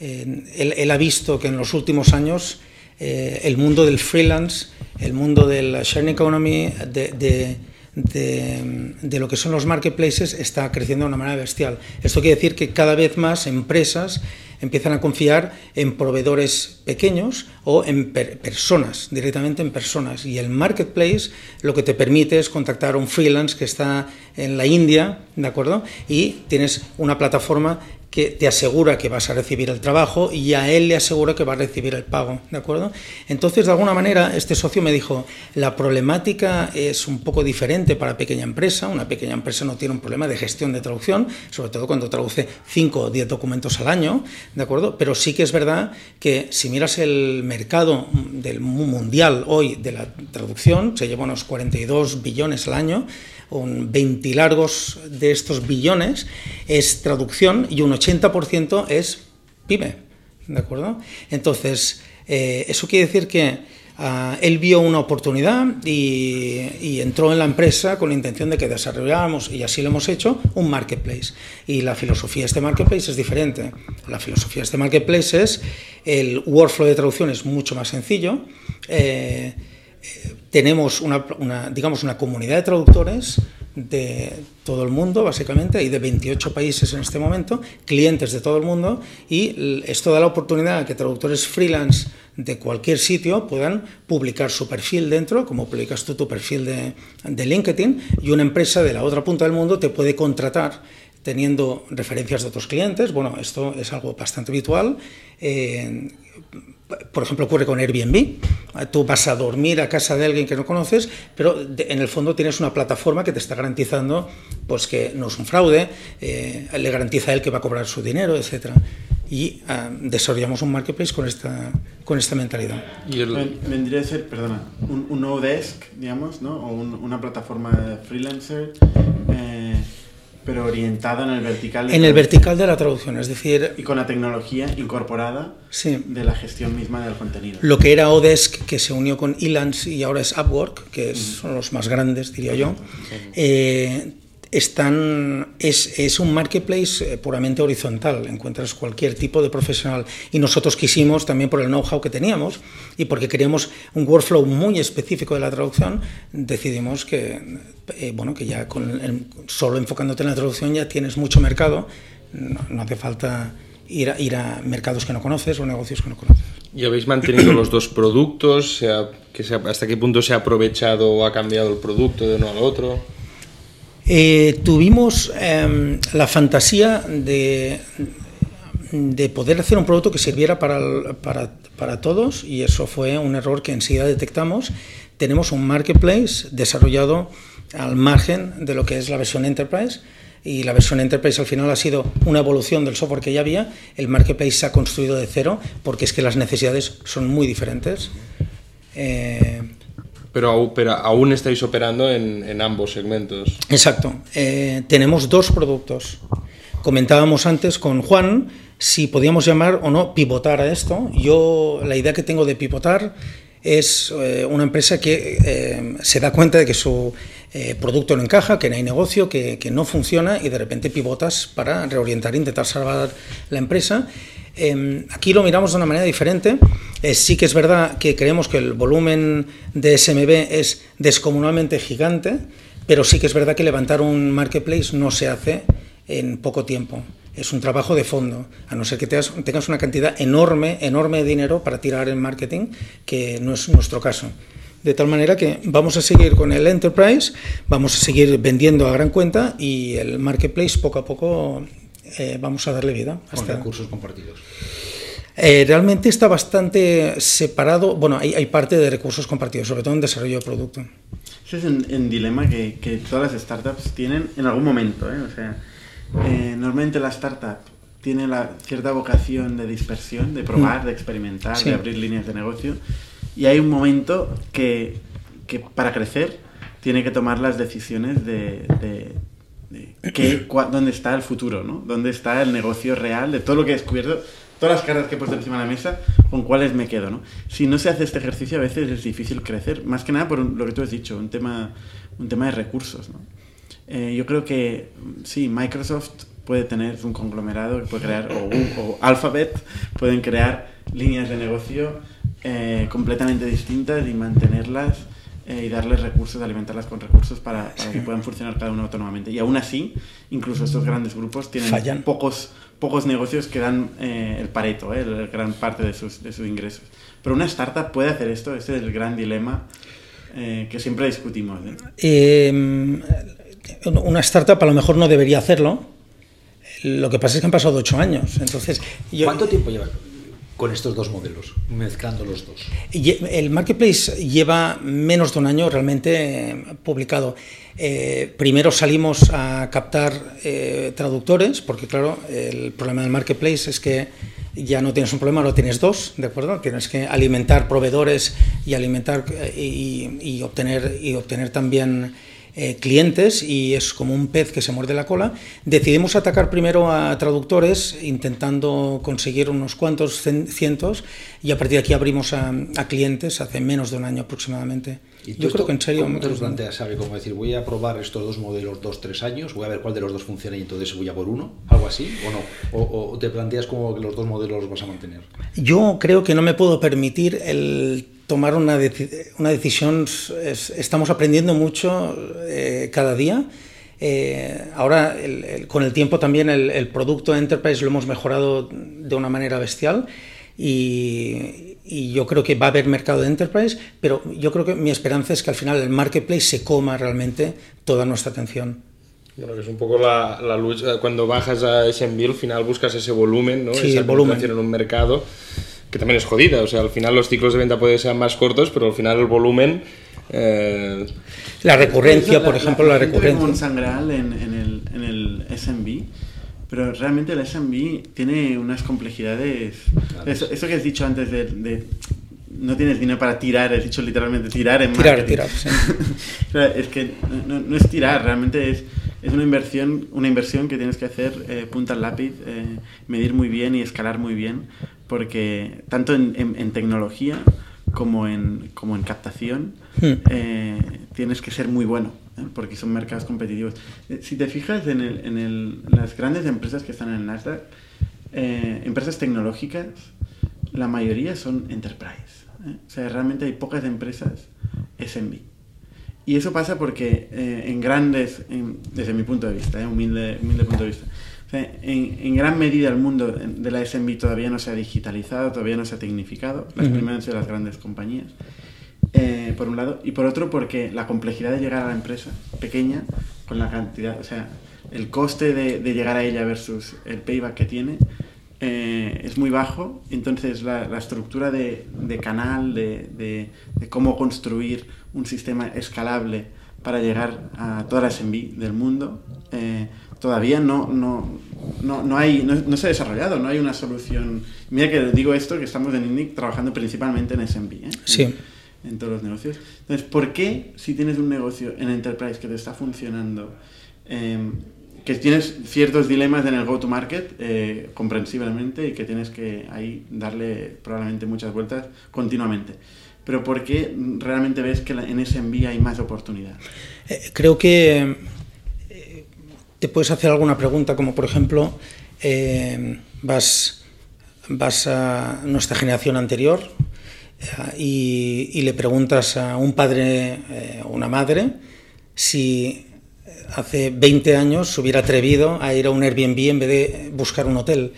eh, él, él, ha visto que en los últimos años eh, el mundo del freelance, el mundo del sharing economy, de, de, de, de, lo que son los marketplaces, está creciendo de una manera bestial. Esto quiere decir que cada vez más empresas empiezan a confiar en proveedores pequeños o en per personas, directamente en personas. Y el marketplace lo que te permite es contactar a un freelance que está en la India, ¿de acuerdo? Y tienes una plataforma que te asegura que vas a recibir el trabajo y a él le asegura que va a recibir el pago, ¿de acuerdo? Entonces, de alguna manera, este socio me dijo, la problemática es un poco diferente para pequeña empresa, una pequeña empresa no tiene un problema de gestión de traducción, sobre todo cuando traduce 5 o 10 documentos al año, ¿de acuerdo? Pero sí que es verdad que si miras el mercado del mundial hoy de la traducción, se lleva unos 42 billones al año, un 20 largos de estos billones es traducción y un 80% es pyme, ¿de acuerdo? Entonces, eh, eso quiere decir que uh, él vio una oportunidad y, y, entró en la empresa con la intención de que desarrolláramos, y así lo hemos hecho, un marketplace. Y la filosofía de este marketplace es diferente. La filosofía de este marketplace es el workflow de traducción es mucho más sencillo. Eh, tenemos una, una, digamos, una comunidad de traductores de todo el mundo, básicamente, y de 28 países en este momento, clientes de todo el mundo, y esto da la oportunidad a que traductores freelance de cualquier sitio puedan publicar su perfil dentro, como publicas tú tu perfil de, de LinkedIn, y una empresa de la otra punta del mundo te puede contratar teniendo referencias de otros clientes. Bueno, esto es algo bastante habitual. Eh, por ejemplo, ocurre con Airbnb. Tú vas a dormir a casa de alguien que no conoces, pero en el fondo tienes una plataforma que te está garantizando pues, que no es un fraude, eh, le garantiza a él que va a cobrar su dinero, etc. Y ah, desarrollamos un marketplace con esta, con esta mentalidad. ¿Y Vendría a ser, perdona, un, un no desk, digamos, ¿no? o una plataforma de freelancer. Pero orientada en el vertical. en el vertical de la traducción, es decir... Y con la tecnología incorporada de la gestión misma del contenido. Lo que era Odesk, que se unió con Elance y ahora es Upwork, que son los más grandes, diría yo, eh, están, es, es, un marketplace eh, puramente horizontal, encuentras cualquier tipo de profesional. Y nosotros quisimos, también por el know-how que teníamos y porque queríamos un workflow muy específico de la traducción, decidimos que, eh, bueno, que ya con solo enfocándote en la traducción ya tienes mucho mercado, no, hace falta ir a, ir a mercados que no conoces o negocios que no conoces. ¿Y habéis mantenido los dos productos? ¿Hasta qué punto se ha aprovechado o ha cambiado el producto de uno al otro? Eh, tuvimos em, la fantasía de, de, poder hacer un producto que sirviera para, para, para, todos y eso fue un error que enseguida detectamos. Tenemos un marketplace desarrollado al margen de lo que es la versión Enterprise y la versión Enterprise al final ha sido una evolución del software que ya había. El marketplace se ha construido de cero porque es que las necesidades son muy diferentes. Eh, pero, aún estáis operando en, ambos segmentos. Exacto. Eh, tenemos dos productos. Comentábamos antes con Juan si podíamos llamar o no pivotar a esto. Yo la idea que tengo de pivotar es eh, una empresa que eh, se da cuenta de que su producto no encaja, que no hay negocio, que, que, no funciona y de repente pivotas para reorientar, intentar salvar la empresa. Em, aquí lo miramos de una manera diferente. Eh, sí que es verdad que creemos que el volumen de SMB es descomunalmente gigante, pero sí que es verdad que levantar un marketplace no se hace en poco tiempo. Es un trabajo de fondo, a no ser que tengas, una cantidad enorme, enorme de dinero para tirar en marketing, que no es nuestro caso. De tal manera que vamos a seguir con el enterprise, vamos a seguir vendiendo a gran cuenta y el marketplace poco a poco eh, vamos a darle vida. Con recursos compartidos. Eh, realmente está bastante separado, bueno, hay, hay, parte de recursos compartidos, sobre todo en desarrollo de producto. Ese es un, dilema que, que, todas las startups tienen en algún momento. ¿eh? O sea, normalmente la startup tiene la cierta vocación de dispersión, de probar, de experimentar, de abrir líneas de negocio, y hay un momento que, que para crecer tiene que tomar las decisiones de que, dónde está el futuro, ¿no? ¿Dónde está el negocio real de todo lo que he descubierto? Todas las cartas que he puesto encima de la mesa, ¿con cuáles me quedo, no? Si no se hace este ejercicio, a veces es difícil crecer. Más que nada por lo que tú has dicho, un tema, un tema de recursos, ¿no? Eh, yo creo que, sí, Microsoft puede tener un conglomerado que puede crear, o, o Alphabet pueden crear líneas de negocio eh, completamente distintas y mantenerlas eh, y darles recursos, alimentarlas con recursos para, que puedan funcionar cada uno autónomamente. Y aún así, incluso estos grandes grupos tienen pocos pocos negocios que dan eh, el pareto, eh, el, gran parte de sus, de sus ingresos. Pero una startup puede hacer esto, ese es el gran dilema que siempre discutimos. Em, una startup a lo mejor no debería hacerlo. Lo que pasa es que han pasado ocho años. Entonces, ¿Cuánto tiempo lleva? Con estos dos modelos, mezclando los dos? El marketplace lleva menos de un año realmente eh, publicado. Eh, primero salimos a captar eh, traductores, porque claro, el problema del marketplace es que ya no tienes un problema, lo tienes dos, ¿de acuerdo? Tienes que alimentar proveedores y alimentar y, obtener, y obtener también eh, clientes y es como un pez que se muerde la cola. Decidimos atacar primero a traductores intentando conseguir unos cuantos cientos y a partir de aquí abrimos a, clientes hace menos de un año aproximadamente. Yo creo que en serio... ¿Cómo te lo planteas, ¿sabe? Como decir, voy a probar estos dos modelos dos, tres años, voy a ver cuál de los dos funciona y entonces voy a por uno, algo así, o no? ¿O, o te planteas como que los dos modelos los vas a mantener? Yo creo que no me puedo permitir el tomar una, una decisión, estamos aprendiendo mucho eh, cada día. Eh, ahora, con el tiempo también el, producto Enterprise lo hemos mejorado de una manera bestial y, yo creo que va a haber mercado de Enterprise, pero yo creo que mi esperanza es que al final el Marketplace se coma realmente toda nuestra atención. Bueno, que es un poco la, la lucha, cuando bajas a SMB al final buscas ese volumen, ¿no? Sí, Esa el volumen. en un mercado que también es jodida. O sea, al final los ciclos de venta pueden ser más cortos, pero al final el volumen... Eh... La recurrencia, por ejemplo, la, recurrencia. como un sangral en, en, el, en el SMB, pero realmente el SMB tiene unas complejidades... Eso, eso, que has dicho antes de, de no tienes dinero para tirar, has dicho literalmente tirar en tirar, Tirar, sí. es que no, no, es tirar, realmente es, es una inversión, una inversión que tienes que hacer eh, punta al lápiz, eh, medir muy bien y escalar muy bien porque tanto en, en, tecnología como en, como en captación hmm. eh, tienes que ser muy bueno, ¿eh? porque son mercados competitivos. Eh, si te fijas en, el, en el, las grandes empresas que están en el Nasdaq, empresas tecnológicas, la mayoría son enterprise. O sea, realmente hay pocas empresas SMB. Y eso pasa porque en grandes, desde mi punto de vista, humilde, humilde punto de vista, en, gran medida el mundo de la SMB todavía no se ha digitalizado, todavía no se ha tecnificado. Las primeras han sido las grandes compañías, eh, por un lado. Y por otro, porque la complejidad de llegar a la empresa pequeña, con la cantidad, o sea, el coste de, llegar a ella versus el payback que tiene, eh, es muy bajo. Entonces, la, estructura de, canal, de, cómo construir un sistema escalable para llegar a toda la SMB del mundo, eh, todavía no, no, no, no hay, no, se ha desarrollado, no hay una solución. Mira que digo esto, que estamos en INNIC trabajando principalmente en SMB, ¿eh? sí. en, todos los negocios. Entonces, ¿por qué si tienes un negocio en Enterprise que te está funcionando, em, que tienes ciertos dilemas en el go-to-market, eh, comprensiblemente, y que tienes que ahí darle probablemente muchas vueltas continuamente? Pero ¿por qué realmente ves que en SMB hay más oportunidad? Eh, creo que te puedes hacer alguna pregunta, como por ejemplo, eh, vas, vas a nuestra generación anterior eh, y, le preguntas a un padre eh, o una madre si hace 20 años se hubiera atrevido a ir a un Airbnb en vez de buscar un hotel.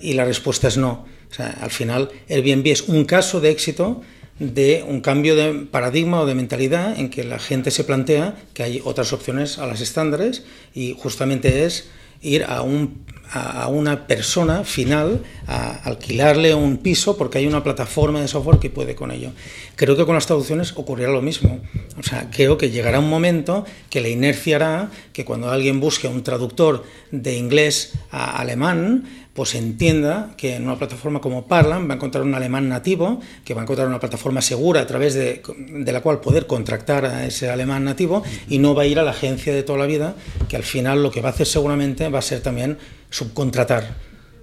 Y la respuesta es no. Al final, Airbnb es un caso de éxito de un cambio de paradigma o de mentalidad en que la gente se plantea que hay otras opciones a las estándares y justamente es ir a, un, a una persona final a alquilarle un piso porque hay una plataforma de software que puede con ello. Creo que con las traducciones ocurrirá lo mismo. O sea, creo que llegará un momento que la inercia hará que cuando alguien busque un traductor de inglés a alemán, pues entienda que en una plataforma como Parlan va a encontrar un alemán nativo, que va a encontrar una plataforma segura a través de, la cual poder contractar a ese alemán nativo y no va a ir a la agencia de toda la vida, que al final lo que va a hacer seguramente va a ser también subcontratar.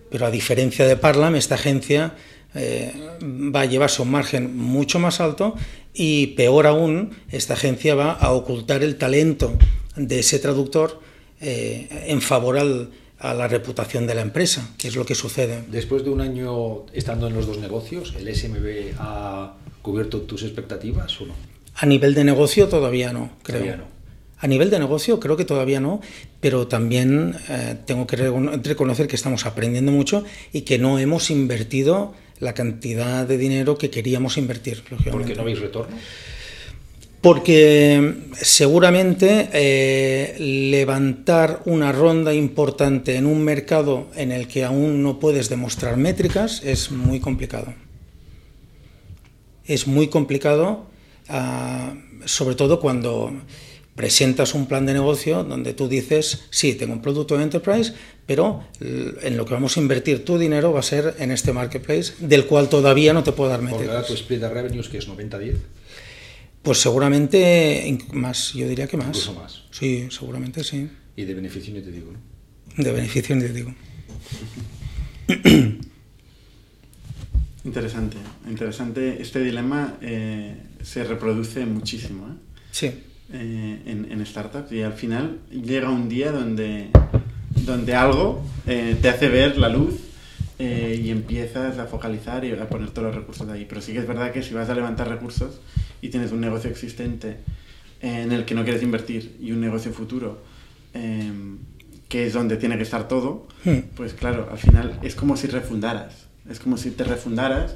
Pero a diferencia de Parlam, esta agencia eh, va a llevarse un margen mucho más alto y peor aún, esta agencia va a ocultar el talento de ese traductor eh, en favor al a la reputación de la empresa, que es lo que sucede. Después de un año estando en los dos negocios, ¿el SMB ha cubierto tus expectativas o no? A nivel de negocio todavía no, creo. Todavía no. A nivel de negocio creo que todavía no, pero también eh, tengo que reconocer que estamos aprendiendo mucho y que no hemos invertido la cantidad de dinero que queríamos invertir. ¿Porque no veis retorno? Porque seguramente eh, levantar una ronda importante en un mercado en el que aún no puedes demostrar métricas es muy complicado. Es muy complicado, ah, sobre todo cuando presentas un plan de negocio donde tú dices, sí, tengo un producto de enterprise, pero en lo que vamos a invertir tu dinero va a ser en este marketplace, del cual todavía no te puedo dar métricas. Porque ahora tu split de revenues que es 90-10. Pues seguramente más, yo diría que más. Incluso más. Sí, seguramente sí. Y de beneficio ni te digo, ¿no? De beneficio ni te digo. Interesante, interesante. Este dilema eh, se reproduce muchísimo. ¿eh? Sí. Eh, en, en, startups y al final llega un día donde, donde algo te hace ver la luz eh, y empiezas a focalizar y a poner todos los recursos ahí. Pero sí que es verdad que si vas a levantar recursos y tienes un negocio existente en el que no quieres invertir y un negocio futuro em, que es donde tiene que estar todo, Hmm. pues claro, al final es como si refundaras. Es como si te refundaras,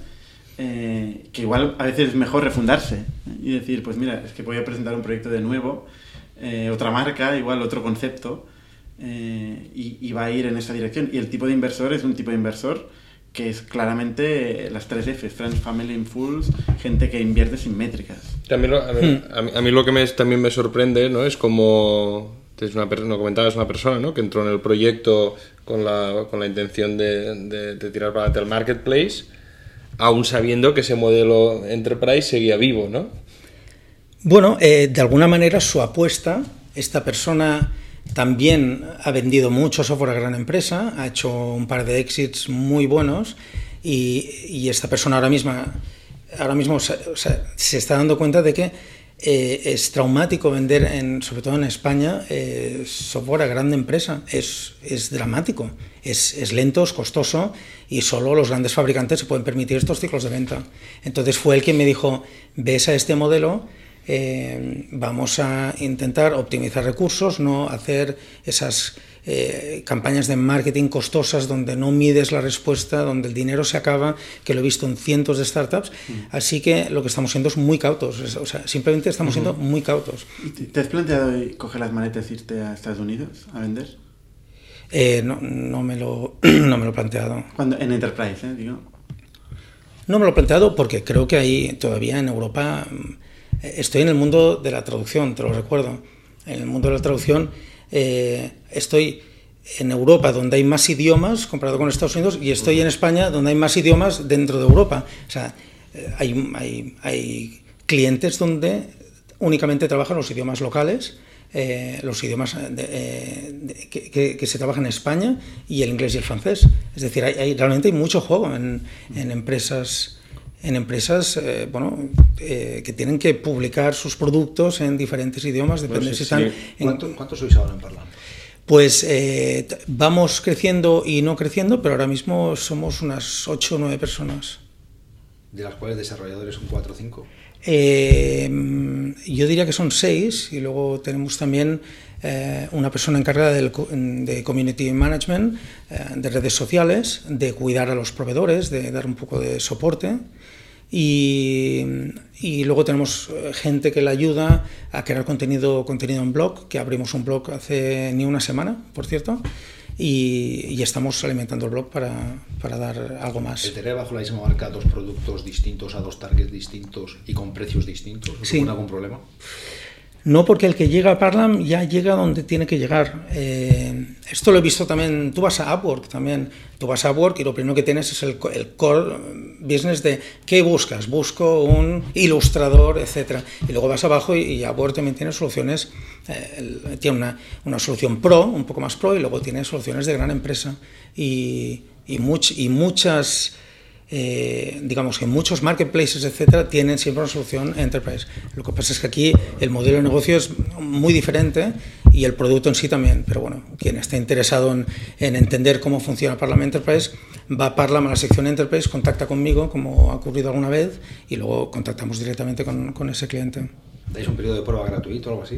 eh, que igual a veces es mejor refundarse ¿eh? y decir, pues mira, es que voy a presentar un proyecto de nuevo, eh, otra marca, igual otro concepto, eh, y, y va a ir en esa dirección. Y el tipo de inversor es un tipo de inversor que es claramente las tres Fs, Friends, Family and Fools, gente que invierte sin métricas. También lo- a, mí, a mí- a mí lo que me, también me sorprende ¿no? es como, es una, no comentabas, una persona ¿no? que entró en el proyecto con la, con la intención de, de- de tirar para adelante el marketplace, aún sabiendo que ese modelo enterprise seguía vivo, ¿no? Bueno, eh, de alguna manera su apuesta, esta persona también ha vendido mucho software a gran empresa, ha hecho un par de exits muy buenos y, esta persona ahora misma, ahora mismo se, está dando cuenta de que eh, es traumático vender, en, sobre todo en España, eh, software a gran empresa. Es, es dramático, es, es lento, es costoso y solo los grandes fabricantes se pueden permitir estos ciclos de venta. Entonces fue él quien me dijo, ves a este modelo, eh, vamos a intentar optimizar recursos, no hacer esas eh, campañas de marketing costosas donde no mides la respuesta, donde el dinero se acaba, que lo he visto en cientos de startups. Así que lo que estamos siendo es muy cautos, es- o sea, simplemente estamos siendo muy cautos. ¿Y ¿Te has planteado coger las maletas e irte a Estados Unidos a vender? Eh, no, no, me lo, no me lo he planteado. Cuando, en Enterprise, ¿eh? Digo. No me lo he planteado porque creo que ahí todavía en Europa mm, estoy en el mundo de la traducción, te lo recuerdo. En el mundo de la traducción eh, estoy en Europa donde hay más idiomas comparado con Estados Unidos y estoy en España donde hay más idiomas dentro de Europa. O sea, eh, hay, clientes donde únicamente trabajan los idiomas locales. eh, los idiomas de- eh, de- que, que- que se trabajan en España y el inglés y el francés. Es decir, hay, realmente hay mucho juego en, empresas en empresas bueno, eh, que tienen que publicar sus productos en diferentes idiomas, depende Pues si sí, están sí. en- ¿Cuánto- ¿Cuántos sois ahora en Parlam? pues eh, vamos creciendo y no creciendo, pero ahora mismo somos unas 8 o 9 personas. De las cuales desarrolladores son 4 o 5. Eh, yo diría que son 6 y luego tenemos también eh, una persona encargada del de Community Management, eh, de redes sociales, de cuidar a los proveedores, de dar un poco de soporte. Y, y luego tenemos eh, gente que le ayuda a crear contenido, contenido en blog, que abrimos un blog hace ni una semana, por cierto, y, y estamos alimentando el blog para, para dar algo más. El tener bajo la misma marca dos productos distintos a dos targets distintos y con precios distintos, ¿no Sí. supone algún problema? No porque el que llega a Parlam ya llega donde tiene que llegar. Eh, esto lo he visto también, tú vas a Upwork también, tú vas a Upwork y lo primero que tienes es el, el core business de qué buscas, busco un ilustrador, etcétera. Y luego vas abajo y, y Upwork también tiene soluciones, eh, tiene una, una solución pro, un poco más pro, y luego tiene soluciones de gran empresa. Y, y, much- y muchas eh, digamos que muchos marketplaces, etcétera, tienen siempre una solución enterprise. Lo que pasa es que aquí el modelo de negocio es muy diferente y el producto en sí también. Pero bueno, quien está interesado en, en entender cómo funciona Parlam Enterprise va a Parlam a la sección Enterprise, contacta conmigo, como ha ocurrido alguna vez, y luego contactamos directamente con, con ese cliente. ¿Dais un periodo de prueba gratuito o algo así?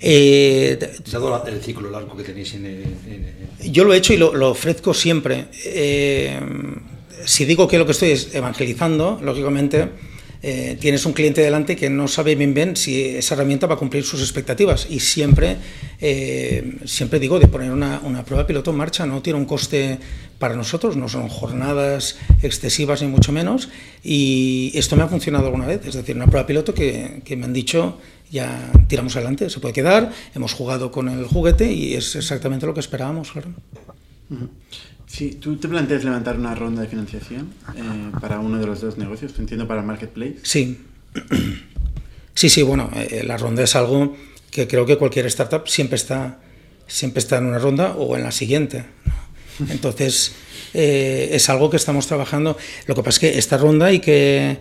Eh, Dado el ciclo largo que tenéis en, en- en- Yo lo he hecho y lo, lo ofrezco siempre. Eh, si digo que lo que estoy es evangelizando, lógicamente eh, tienes un cliente delante que no sabe bien bien si esa herramienta va a cumplir sus expectativas. Y siempre, eh, siempre digo de poner una, una prueba piloto en marcha, no tiene un coste para nosotros, no son jornadas excesivas ni mucho menos. Y esto me ha funcionado alguna vez, es decir, una prueba piloto que, que me han dicho ya tiramos adelante, se puede quedar, hemos jugado con el juguete y es exactamente lo que esperábamos, claro. Si tú te planteas levantar una ronda de financiación eh, para uno de los dos negocios, entiendo para marketplace. Sí. Sí, sí, bueno, eh, la ronda es algo que creo que cualquier startup siempre está, siempre está en una ronda o en la siguiente. Entonces, eh, es algo que estamos trabajando. Lo que pasa es que esta ronda hay que,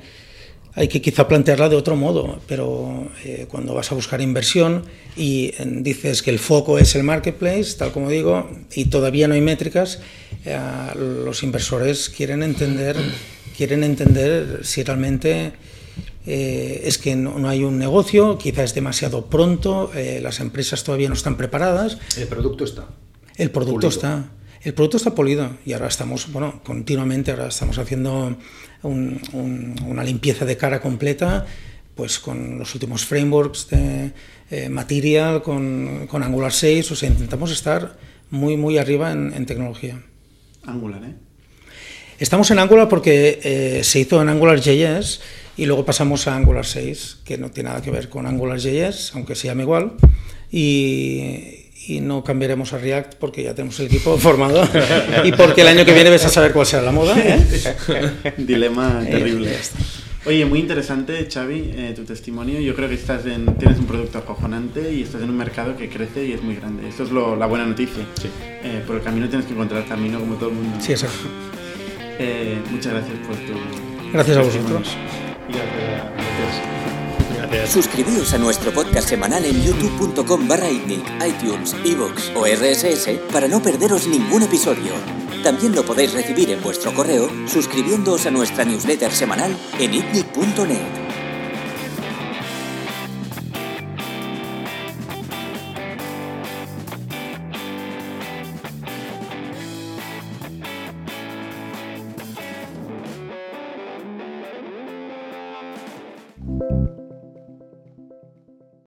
hay que quizá plantearla de otro modo, pero eh, cuando vas a buscar inversión y eh, dices que el foco es el marketplace, tal como digo, y todavía no hay métricas, eh, los inversores quieren entender, quieren entender si realmente es que no, hay un negocio, quizá es demasiado pronto, las empresas todavía no están preparadas. El producto está. El producto está. El producto está polido y ahora estamos, bueno, continuamente, ahora estamos haciendo una limpieza de cara completa, pues con los últimos frameworks de eh, Material, con, Angular 6, o sea, intentamos estar muy, muy arriba en, tecnología. Angular, ¿eh? Estamos en Angular porque eh, se hizo en AngularJS y luego pasamos a Angular 6, que no tiene nada que ver con AngularJS, aunque se llama igual. Y, y no cambiaremos a React porque ya tenemos el equipo formado y porque el año que viene ves a saber cuál será la moda. ¿eh? Dilema terrible. Oye, muy interesante, Xavi, eh, tu testimonio. Yo creo que estás en, tienes un producto acojonante y estás en un mercado que crece y es muy grande. Esto es lo, la buena noticia. Sí. Eh, por el camino tienes que encontrar camino como todo el mundo. Sí, exacto. muchas gracias por tu. Gracias a vosotros. Y gracias. Suscribíos a nuestro podcast semanal en youtube.com barra iTunes, Evox o RSS para no perderos ningún episodio. También lo podéis recibir en vuestro correo suscribiéndoos a nuestra newsletter semanal en itnic.net.